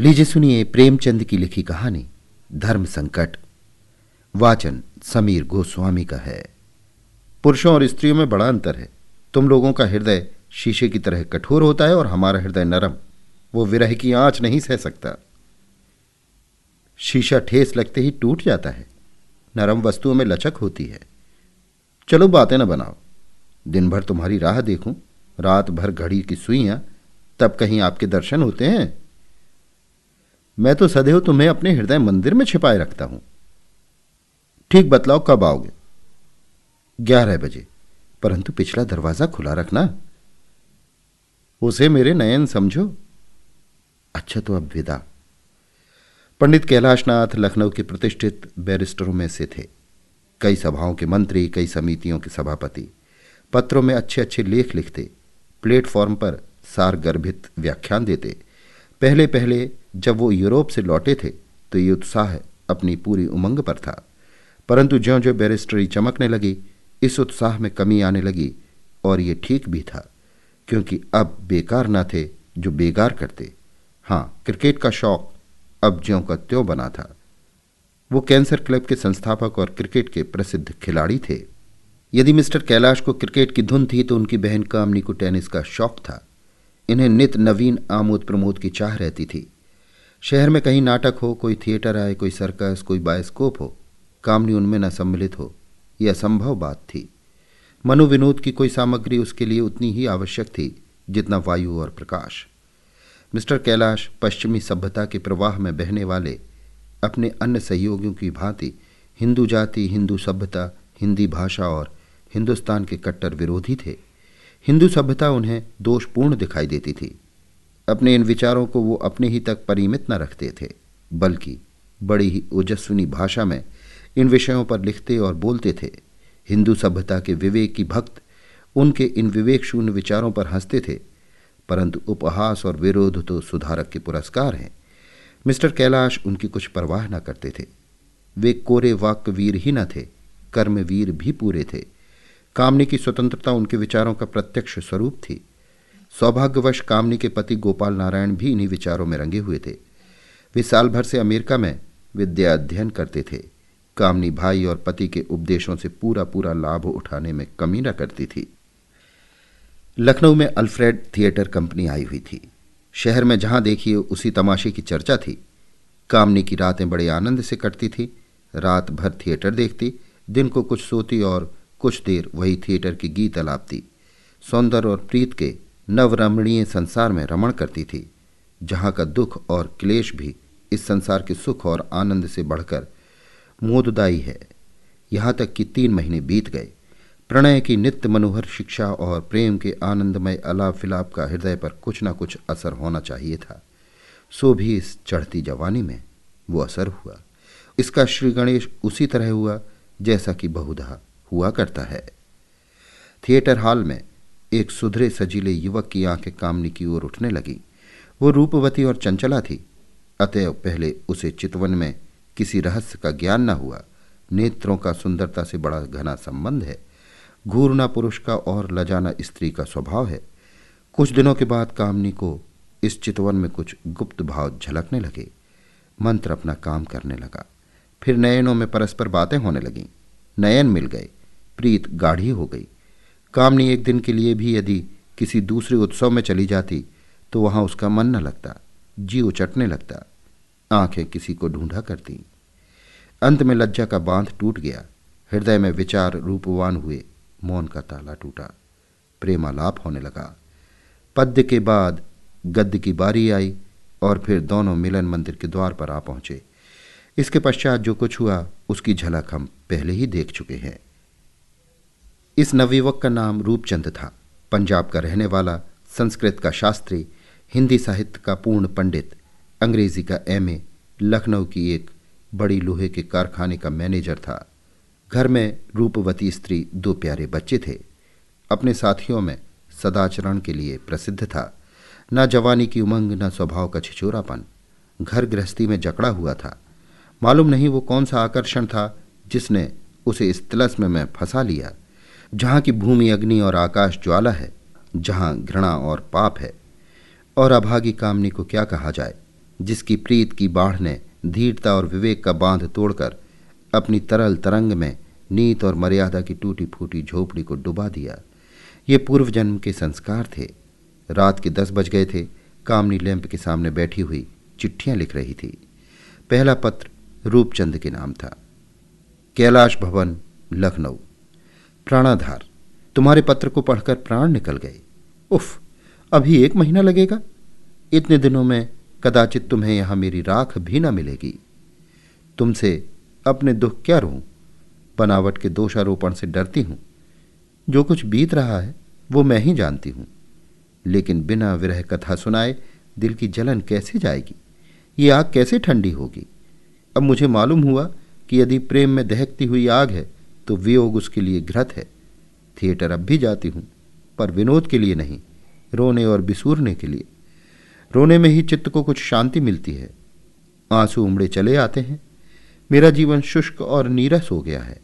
लीजिए सुनिए प्रेमचंद की लिखी कहानी, धर्म संकट। वाचन समीर गोस्वामी का है। पुरुषों और स्त्रियों में बड़ा अंतर है। तुम लोगों का हृदय शीशे की तरह कठोर होता है और हमारा हृदय नरम। वो विरह की आँच नहीं सह सकता। शीशा ठेस लगते ही टूट जाता है। नरम वस्तुओं में लचक होती है। चलो बातें न बनाओ। दिन भर तुम्हारी राह देखूँ। रात भर घड़ी की सुइयाँ। तब कहीं आपके दर्शन होते हैं? मैं तो सदैव तुम्हें अपने हृदय मंदिर में छिपाए रखता हूँ। ठीक बतलाओ कब आओगे? ग्यारह बजे। परंतु पिछला दरवाज़ा खुला रखना। उसे मेरे नयन समझो। अच्छा तो अब विदा। पंडित कैलाशनाथ लखनऊ के प्रतिष्ठित बैरिस्टरों में से थे। कई सभाओं के मंत्री, कई समितियों के सभापति। पत्रों में अच्छे अच्छे लेख लिखते। प्लेटफॉर्म पर सार गर्भित व्याख्यान देते। पहले पहले जब वो यूरोप से लौटे थे तो ये उत्साह अपनी पूरी उमंग पर था। परंतु ज्यो ज्यो बैरिस्टरी चमकने लगी, इस उत्साह में कमी आने लगी और ये ठीक भी था, क्योंकि अब बेकार न थे जो बेगार करते। हाँ क्रिकेट का शौक अब ज्यों का त्यों बना था। वो कैंसर क्लब के संस्थापक और क्रिकेट के प्रसिद्ध खिलाड़ी थे। यदि मिस्टर कैलाश को क्रिकेट की धुन थी तो उनकी बहन कामनी को टेनिस का शौक था। इन्हें नित नवीन आमोद प्रमोद की चाह रहती थी। शहर में कहीं नाटक हो, कोई थिएटर आए, कोई सर्कस, कोई बायोस्कोप हो, कामनी उनमें न सम्मिलित हो, यह असंभव बात थी। मनोविनोद की कोई सामग्री उसके लिए उतनी ही आवश्यक थी, जितना वायु और प्रकाश। मिस्टर कैलाश पश्चिमी सभ्यता के प्रवाह में बहने वाले, अपने अन्य सहयोगियों की भांति, हिंदू जाति, हिंदू सभ्यता, हिंदी भाषा और हिंदुस्तान के कट्टर विरोधी थे। हिंदू सभ्यता उन्हें दोषपूर्ण दिखाई देती थी। अपने इन विचारों को वो अपने ही तक परिमित न रखते थे, बल्कि बड़ी ही ओजस्विनी भाषा में इन विषयों पर लिखते और बोलते थे। हिंदू सभ्यता के विवेक की भक्त उनके इन विवेक शून्य विचारों पर हँसते थे, परंतु उपहास और विरोध तो सुधारक के पुरस्कार हैं। मिस्टर कैलाश उनकी कुछ परवाह न करते थे। वे कोरे वाक्यवीर ही न थे, कर्मवीर भी पूरे थे। कामनी की स्वतंत्रता उनके विचारों का प्रत्यक्ष स्वरूप थी। सौभाग्यवश कामनी के पति गोपाल नारायण भी इन्हीं विचारों में रंगे हुए थे। वे साल भर से अमेरिका में विद्या अध्ययन करते थे। कामनी भाई और पति के उपदेशों से पूरा पूरा लाभ उठाने में कमी न करती थी। लखनऊ में अल्फ्रेड थिएटर कंपनी आई हुई थी। शहर में जहाँ देखिए उसी तमाशे की चर्चा थी। कामनी की रातें बड़े आनंद से कटती थी। रात भर थिएटर देखती, दिन को कुछ सोती और कुछ देर वही थिएटर की गीत अलापती सौंदर्य और प्रीत के नवरमणीय संसार में रमण करती थी, जहाँ का दुख और क्लेश भी इस संसार के सुख और आनंद से बढ़कर मोददायी है। यहाँ तक कि तीन महीने बीत गए। प्रणय की नित्य मनोहर शिक्षा और प्रेम के आनंदमय अलाप फिलाप का हृदय पर कुछ न कुछ असर होना चाहिए था। सो भी इस चढ़ती जवानी में वो असर हुआ। इसका श्री गणेश उसी तरह हुआ जैसा कि बहुधा हुआ करता है। थिएटर हॉल में एक सुधरे सजीले युवक की आँखें कामनी की ओर उठने लगी। वो रूपवती और चंचला थी। अतएव पहले उसे चितवन में किसी रहस्य का ज्ञान न हुआ। नेत्रों का सुंदरता से बड़ा घना संबंध है। घूरना पुरुष का और लजाना स्त्री का स्वभाव है। कुछ दिनों के बाद कामनी को इस चितवन में कुछ गुप्त भाव झलकने लगे। मंत्र अपना काम करने लगा। फिर नयनों में परस्पर बातें होने लगीं। नयन मिल गए, प्रीत गाढ़ी हो गई। कामनी एक दिन के लिए भी यदि किसी दूसरे उत्सव में चली जाती तो वहाँ उसका मन न लगता जी उचटने लगता, आँखें किसी को ढूंढा करती। अंत में लज्जा का बाँध टूट गया, हृदय में विचार रूपवान हुए, मौन का ताला टूटा, प्रेमालाप होने लगा। पद्य के बाद गद्य की बारी आई और फिर दोनों मिलन मंदिर के द्वार पर आ पहुँचे। इसके पश्चात जो कुछ हुआ, उसकी झलक हम पहले ही देख चुके हैं। इस नवयुवक का नाम रूपचंद था। पंजाब का रहने वाला, संस्कृत का शास्त्री, हिंदी साहित्य का पूर्ण पंडित, अंग्रेज़ी का एमए, लखनऊ की एक बड़ी लोहे के कारखाने का मैनेजर था। घर में रूपवती स्त्री दो प्यारे बच्चे थे। अपने साथियों में सदाचरण के लिए प्रसिद्ध था। न जवानी की उमंग, न स्वभाव का छिछोरापन। घर गृहस्थी में जकड़ा हुआ था। मालूम नहीं वो कौन सा आकर्षण था जिसने उसे इस तिलस्म में फंसा लिया, जहाँ की भूमि, अग्नि और आकाश ज्वाला है, जहाँ घृणा और पाप है। और अभागी कामनी को क्या कहा जाए, जिसकी प्रीत की बाढ़ ने धीरता और विवेक का बाँध तोड़कर अपनी तरल तरंग में नीत और मर्यादा की टूटी फूटी झोपड़ी को डुबा दिया। ये पूर्व जन्म के संस्कार थे। रात के दस बज गए थे। कामनी लैंप के सामने बैठी हुई चिट्ठियाँ लिख रही थी। पहला पत्र रूपचंद के नाम था। कैलाश भवन, लखनऊ। प्राणाधार, तुम्हारे पत्र को पढ़कर प्राण निकल गए। उफ, अभी एक महीना लगेगा। इतने दिनों में कदाचित तुम्हें यहाँ मेरी राख भी न मिलेगी। तुमसे अपने दुख क्या रहूँ बनावट के दोषारोपण से डरती हूँ। जो कुछ बीत रहा है, वो मैं ही जानती हूँ। लेकिन बिना विरह कथा सुनाए दिल की जलन कैसे जाएगी? ये आग कैसे ठंडी होगी? अब मुझे मालूम हुआ कि यदि प्रेम में दहकती हुई आग है तो वियोग उसके लिए घृत है। थिएटर अब भी जाती हूँ, पर विनोद के लिए नहीं, रोने और बिसूरने के लिए। रोने में ही चित्त को कुछ शांति मिलती है। आँसू उमड़े चले आते हैं। मेरा जीवन शुष्क और नीरस हो गया है।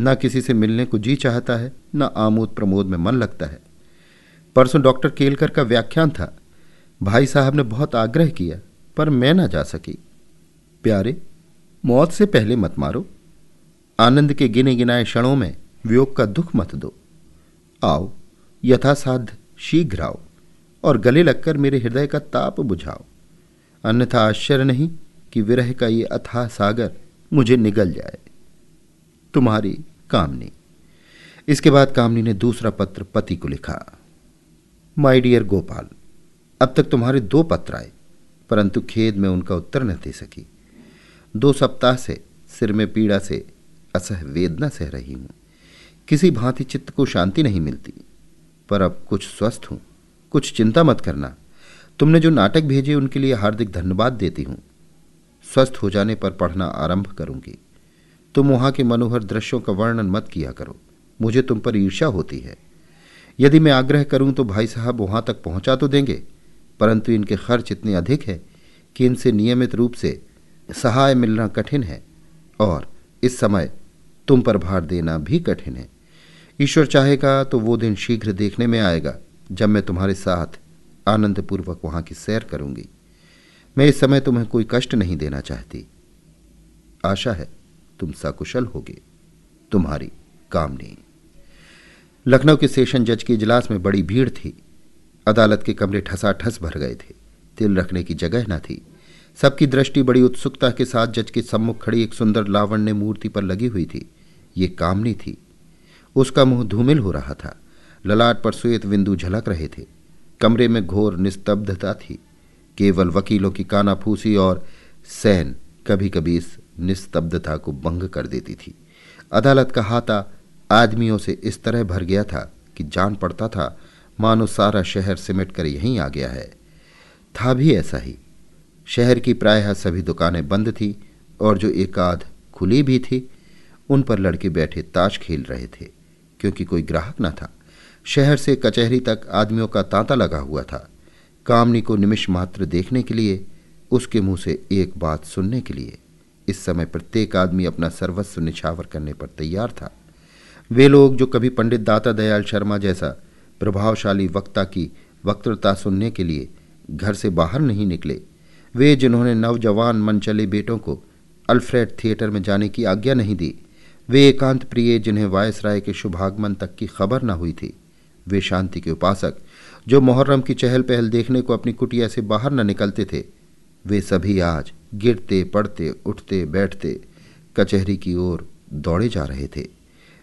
न किसी से मिलने को जी चाहता है, न आमोद प्रमोद में मन लगता है। परसों डॉक्टर केलकर का व्याख्यान था। भाई साहब ने बहुत आग्रह किया, पर मैं ना जा सकी। प्यारे, मौत से पहले मत मारो। आनंद के गिने गिनाए क्षणों में वियोग का दुख मत दो। आओ, यथासाध्य शीघ्र आओ और गले लगकर मेरे हृदय का ताप बुझाओ। अन्यथा आश्चर्य नहीं कि विरह का ये अथाह सागर मुझे निगल जाए। तुम्हारी कामनी। इसके बाद कामनी ने दूसरा पत्र पति को लिखा। माय डियर गोपाल, अब तक तुम्हारे दो पत्र आए, परंतु खेद में उनका उत्तर न दे सकी। दो सप्ताह से सिर में पीड़ा से असह वेदना सह रही हूँ। किसी भांति चित्त को शांति नहीं मिलती, पर अब कुछ स्वस्थ हूँ, कुछ चिंता मत करना। तुमने जो नाटक भेजे उनके लिए हार्दिक धन्यवाद देती हूँ। स्वस्थ हो जाने पर पढ़ना आरंभ करूँगी। तुम वहाँ के मनोहर दृश्यों का वर्णन मत किया करो, मुझे तुम पर ईर्ष्या होती है। यदि मैं आग्रह करूँ तो भाई साहब वहाँ तक पहुँचा तो देंगे, परंतु इनके खर्च इतने अधिक है कि इनसे नियमित रूप से सहाय मिलना कठिन है और इस समय तुम पर भार देना भी कठिन है। ईश्वर चाहेगा तो वो दिन शीघ्र देखने में आएगा, जब मैं तुम्हारे साथ आनंदपूर्वक वहाँ की सैर करूँगी। मैं इस समय तुम्हें कोई कष्ट नहीं देना चाहती। आशा है तुम सकुशल होगे, तुम्हारी कामनी। लखनऊ के सेशन जज के इजलास में बड़ी भीड़ थी। अदालत के कमरे ठसाठस भर गए थे। तिल रखने की जगह न थी। सबकी दृष्टि बड़ी उत्सुकता के साथ जज के सम्मुख खड़ी एक सुंदर लावण्य मूर्ति पर लगी हुई थी। ये कामनी थी। उसका मुँह धूमिल हो रहा था। ललाट पर श्वेत बिंदु झलक रहे थे। कमरे में घोर निस्तब्धता थी। केवल वकीलों की कानाफूसी और सैन कभी कभी इस निस्तब्धता को भंग कर देती थी। अदालत का हाथा आदमियों से इस तरह भर गया था कि जान पड़ता था, मानो सारा शहर सिमट कर यहीं आ गया है। था भी ऐसा ही। शहर की प्रायः सभी दुकानें बंद थी और जो एकाध खुली भी थी, उन पर लड़के बैठे ताश खेल रहे थे, क्योंकि कोई ग्राहक न था। शहर से कचहरी तक आदमियों का तांता लगा हुआ था। कामनी को निमिष मात्र देखने के लिए, उसके मुँह से एक बात सुनने के लिए। इस समय प्रत्येक आदमी अपना सर्वस्व निछावर करने पर तैयार था। वे लोग जो कभी पंडित दाता दयाल शर्मा जैसा प्रभावशाली वक्ता की वक्तृता सुनने के लिए घर से बाहर नहीं निकले वे जिन्होंने नवजवान मनचले बेटों को अल्फ्रेड थिएटर में जाने की आज्ञा नहीं दी, वे एकांत प्रिय जिन्हें वायस राय के शुभागमन तक की खबर न हुई थी। वे शांति के उपासक, जो मोहर्रम की चहल पहल देखने को अपनी कुटिया से बाहर न निकलते थे, वे सभी आज गिरते पड़ते उठते, बैठते, कचहरी की ओर दौड़े जा रहे थे।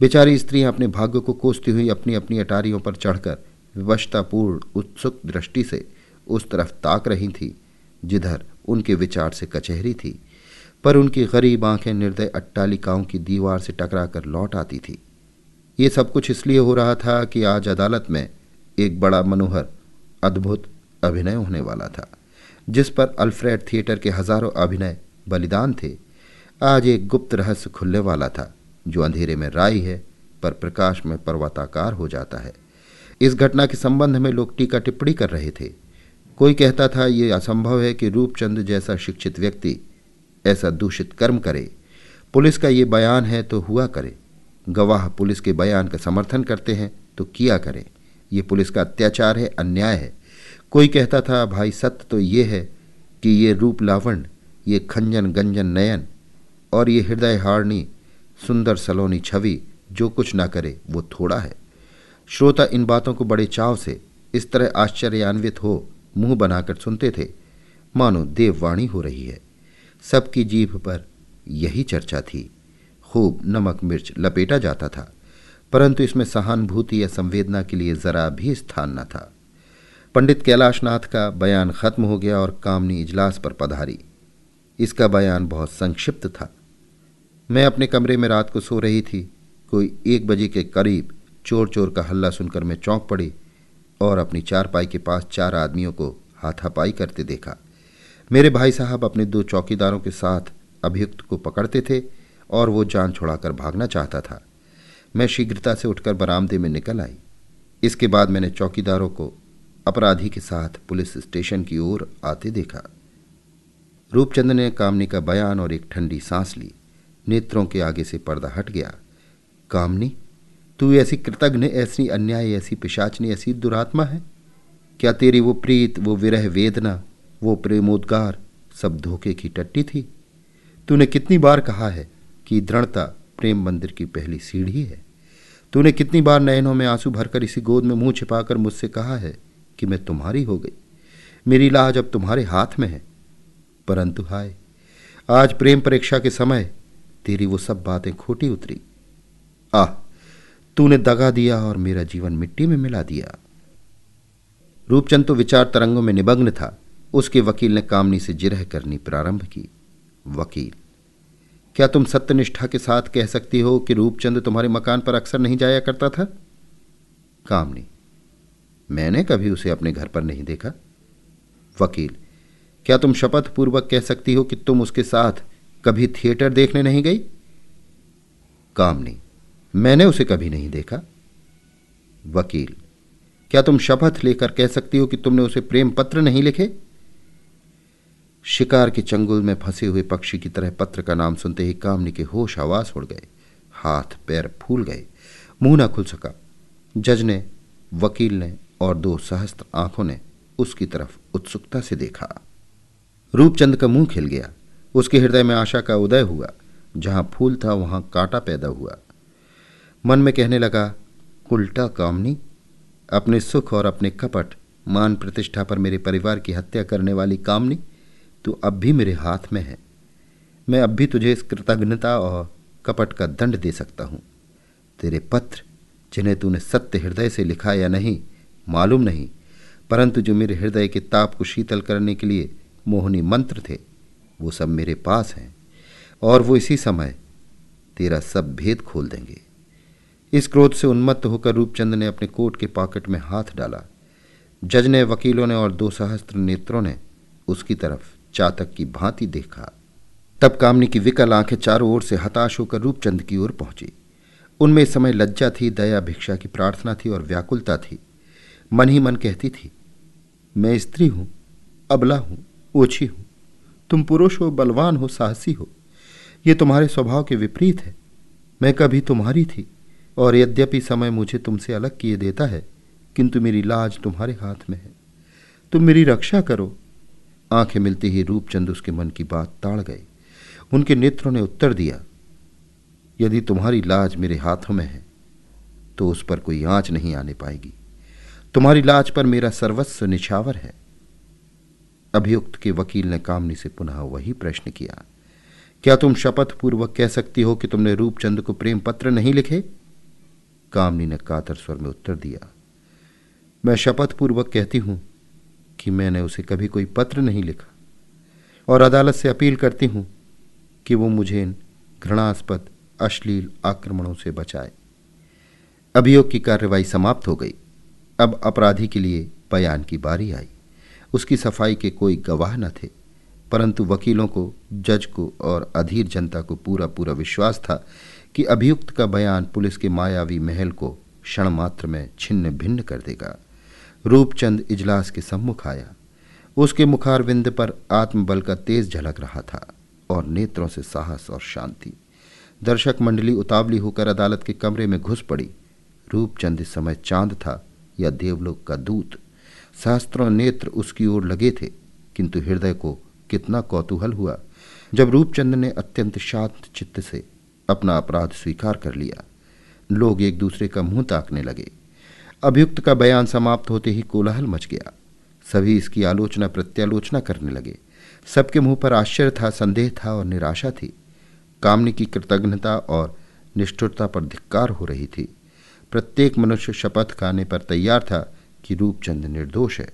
बेचारी स्त्रियाँ अपने भाग्य को कोसती हुई अपनी अपनी अटारियों पर चढ़कर विवशतापूर्ण, उत्सुक दृष्टि से उस तरफ़ ताक रही थी। जिधर उनके विचार से कचहरी थी, पर उनकी गरीब आँखें निर्दय अट्टालिकाओं की दीवार से टकराकर लौट आती थी। ये सब कुछ इसलिए हो रहा था कि आज अदालत में एक बड़ा मनोहर, अद्भुत अभिनय होने वाला था, जिस पर अल्फ्रेड थिएटर के हज़ारों अभिनय बलिदान थे। आज एक गुप्त रहस्य खुलने वाला था, जो अंधेरे में राई है, पर प्रकाश में पर्वताकार हो जाता है। इस घटना के संबंध में लोग टीका टिप्पणी कर रहे थे। कोई कहता था, ये असंभव है कि रूपचंद जैसा शिक्षित व्यक्ति ऐसा दूषित कर्म करे। पुलिस का ये बयान है तो हुआ करे। गवाह पुलिस के बयान का समर्थन करते हैं तो किया करें। ये पुलिस का अत्याचार है, अन्याय है। कोई कहता था, भाई, सत्य तो ये है कि ये रूप लावण ये खंजन गंजन नयन और ये हृदय हारणी सुंदर सलोनी छवि, जो कुछ ना करे, वो थोड़ा है। श्रोता इन बातों को बड़े चाव से इस तरह आश्चर्यान्वित हो मुँह बनाकर सुनते थे, मानो देववाणी हो रही है। सबकी जीभ पर यही चर्चा थी। खूब नमक मिर्च लपेटा जाता था, परंतु इसमें सहानुभूति या संवेदना के लिए जरा भी स्थान न था। पंडित कैलाशनाथ का बयान खत्म हो गया और कामनी इजलास पर पधारी। इसका बयान बहुत संक्षिप्त था। मैं अपने कमरे में रात को सो रही थी। कोई एक बजे के करीब चोर चोर का हल्ला सुनकर मैं चौंक पड़ी और अपनी चारपाई के पास चार आदमियों को हाथापाई करते देखा। मेरे भाई साहब अपने दो चौकीदारों के साथ अभियुक्त को पकड़ते थे और वो जान छुड़ाकर भागना चाहता था। मैं शीघ्रता से उठकर बरामदे में निकल आई। इसके बाद मैंने चौकीदारों को अपराधी के साथ पुलिस स्टेशन की ओर आते देखा। रूपचंद ने कामनी का बयान और एक ठंडी सांस ली। नेत्रों के आगे से पर्दा हट गया। कामनी? तू ऐसी कृतज्ञ ऐसी अन्याय, ऐसी पिशाचनी, ऐसी दुरात्मा है? क्या तेरी वो प्रीत, वो विरह वेदना, वो प्रेमोद्गार सब धोखे की टट्टी थी? तूने कितनी बार कहा है कि दृढ़ता प्रेम मंदिर की पहली सीढ़ी है? तूने कितनी बार नयनों में आँसू भरकर इसी गोद में मुँह छिपाकर मुझसे कहा है कि मैं तुम्हारी हो गई? मेरी लाज अब तुम्हारे हाथ में है। परंतु हाय, आज प्रेम परीक्षा के समय तेरी वो सब बातें खोटी उतरी। आह तूने दगा दिया और मेरा जीवन मिट्टी में मिला दिया। रूपचंद तो विचार तरंगों में निमग्न था। उसके वकील ने कामनी से जिरह करनी प्रारंभ की। वकील, क्या तुम सत्यनिष्ठा के साथ कह सकती हो कि रूपचंद तुम्हारे मकान पर अक्सर नहीं जाया करता था? कामनी, मैंने कभी उसे अपने घर पर नहीं देखा। वकील, क्या तुम शपथ पूर्वक कह सकती हो कि तुम उसके साथ कभी थिएटर देखने नहीं गई? कामनी मैंने उसे कभी नहीं देखा। वकील, क्या तुम शपथ लेकर कह सकती हो कि तुमने उसे प्रेम पत्र नहीं लिखे? शिकार के चंगुल में फंसे हुए पक्षी की तरह पत्र का नाम सुनते ही कामनी के होश आवास उड़ गए, हाथ पैर फूल गए, मुँह ना खुल सका। जज ने, वकील ने और दो सहस्त्र आँखों ने उसकी तरफ़ उत्सुकता से देखा। रूपचंद का मुँह खिल गया, उसके हृदय में आशा का उदय हुआ, जहाँ फूल था वहाँ कांटा पैदा हुआ। मन में कहने लगा, उल्टा कामनी, अपने सुख और अपने कपट, मान प्रतिष्ठा पर मेरे परिवार की हत्या करने वाली कामनी, तू अब भी मेरे हाथ में है। मैं अब भी तुझे इस कृतज्ञता और कपट का दंड दे सकता हूँ। तेरे पत्र, जिन्हें तूने सत्य हृदय से लिखा या नहीं, मालूम नहीं, परंतु जो मेरे हृदय के ताप को शीतल करने के लिए मोहनी मंत्र थे, वो सब मेरे पास हैं, और वो इसी समय तेरा सब भेद खोल देंगे। इस क्रोध से उन्मत्त होकर रूपचंद ने अपने कोट के पॉकेट में हाथ डाला। जज ने, वकीलों ने और दो सहस्त्र नेत्रों ने उसकी तरफ़ चातक की भांति देखा। तब कामनी की विकल आँखें चारों ओर से हताश होकर रूपचंद की ओर पहुँची। उनमें इस समय लज्जा थी, दया भिक्षा की प्रार्थना थी और व्याकुलता थी। मन ही मन कहती थी, मैं स्त्री हूँ, अबला हूँ, ओछी हूँ। तुम पुरुष हो, बलवान हो, साहसी हो। ये तुम्हारे स्वभाव के विपरीत है। मैं कभी तुम्हारी थी और यद्यपि समय मुझे तुमसे अलग किए देता है, किंतु मेरी लाज तुम्हारे हाथ में है। तुम मेरी रक्षा करो। आँखें मिलते ही रूपचंद उसके मन की बात ताड़ गए उनके नेत्रों ने उत्तर दिया, यदि तुम्हारी लाज मेरे हाथों में है तो उस पर कोई आँच नहीं आने पाएगी। तुम्हारी लाज पर मेरा सर्वस्व निछावर है। अभियुक्त के वकील ने कामनी से पुनः वही प्रश्न किया, क्या तुम शपथ पूर्वक कह सकती हो कि तुमने रूपचंद को प्रेम पत्र नहीं लिखे? कामनी ने कातर स्वर में उत्तर दिया, मैं शपथ पूर्वक कहती हूँ कि मैंने उसे कभी कोई पत्र नहीं लिखा और अदालत से अपील करती हूँ कि वो मुझे इन घृणास्पद, अश्लील आक्रमणों से बचाए। अभियोग की कार्रवाई समाप्त हो गई। अब अपराधी के लिए बयान की बारी आई। उसकी सफ़ाई के कोई गवाह न थे, परंतु वकीलों को, जज को और अधीर जनता को पूरा पूरा विश्वास था कि अभियुक्त का बयान पुलिस के मायावी महल को क्षण मात्र में छिन्न भिन्न कर देगा। रूपचंद इजलास के सम्मुख आया। उसके मुखारविंद पर आत्मबल का तेज झलक रहा था और नेत्रों से साहस और शांति। दर्शक मंडली उतावली होकर अदालत के कमरे में घुस पड़ी। रूपचंद इस समय चाँद था या देवलोक का दूत। सहस्त्रों नेत्र उसकी ओर लगे थे, किंतु हृदय को कितना कौतूहल हुआ। जब रूपचंद ने अत्यंत शांत चित्त से अपना अपराध स्वीकार कर लिया। लोग एक दूसरे का मुँह ताकने लगे। अभियुक्त का बयान समाप्त होते ही कोलाहल मच गया। सभी इसकी आलोचना प्रत्यालोचना करने लगे। सबके मुँह पर आश्चर्य था, संदेह था और निराशा थी। कामनी की कृतज्ञता और निष्ठुरता पर धिक्कार हो रही थी। प्रत्येक मनुष्य शपथ खाने पर तैयार था कि रूपचंद निर्दोष है।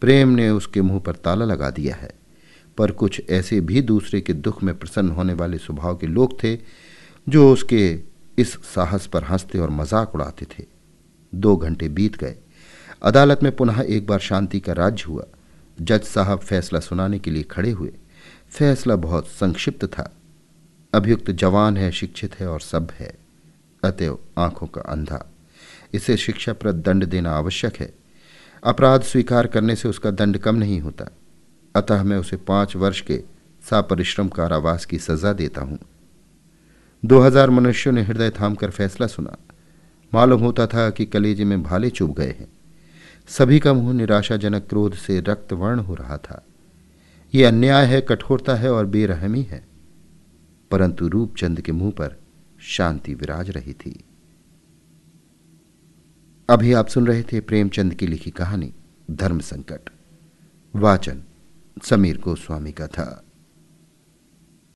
प्रेम ने उसके मुँह पर ताला लगा दिया है। पर कुछ ऐसे भी दूसरे के दुख में प्रसन्न होने वाले स्वभाव के लोग थे जो उसके इस साहस पर हँसते और मज़ाक उड़ाते थे। दो घंटे बीत गए। अदालत में पुनः एक बार शांति का राज्य हुआ। जज साहब फैसला सुनाने के लिए खड़े हुए। फैसला बहुत संक्षिप्त था। अभियुक्त जवान है, शिक्षित है और सब है। अतएव आँखों का अंधा। इसे शिक्षाप्रद दंड देना आवश्यक है। अपराध स्वीकार करने से उसका दंड कम नहीं होता। अतः मैं उसे पाँच वर्ष के सापरिश्रम कारावास की सजा देता हूँ। दो हज़ार मनुष्यों ने हृदय थाम कर फैसला सुना। मालूम होता था कि कलेजे में भाले चुभ गए हैं। सभी का मुँह निराशाजनक क्रोध से रक्तवर्ण हो रहा था। ये अन्याय है, कठोरता है और बेरहमी है। परंतु रूपचंद के मुँह पर शांति विराज रही थी। अभी आप सुन रहे थे प्रेमचंद की लिखी कहानी, धर्म संकट। वाचन समीर गोस्वामी का था।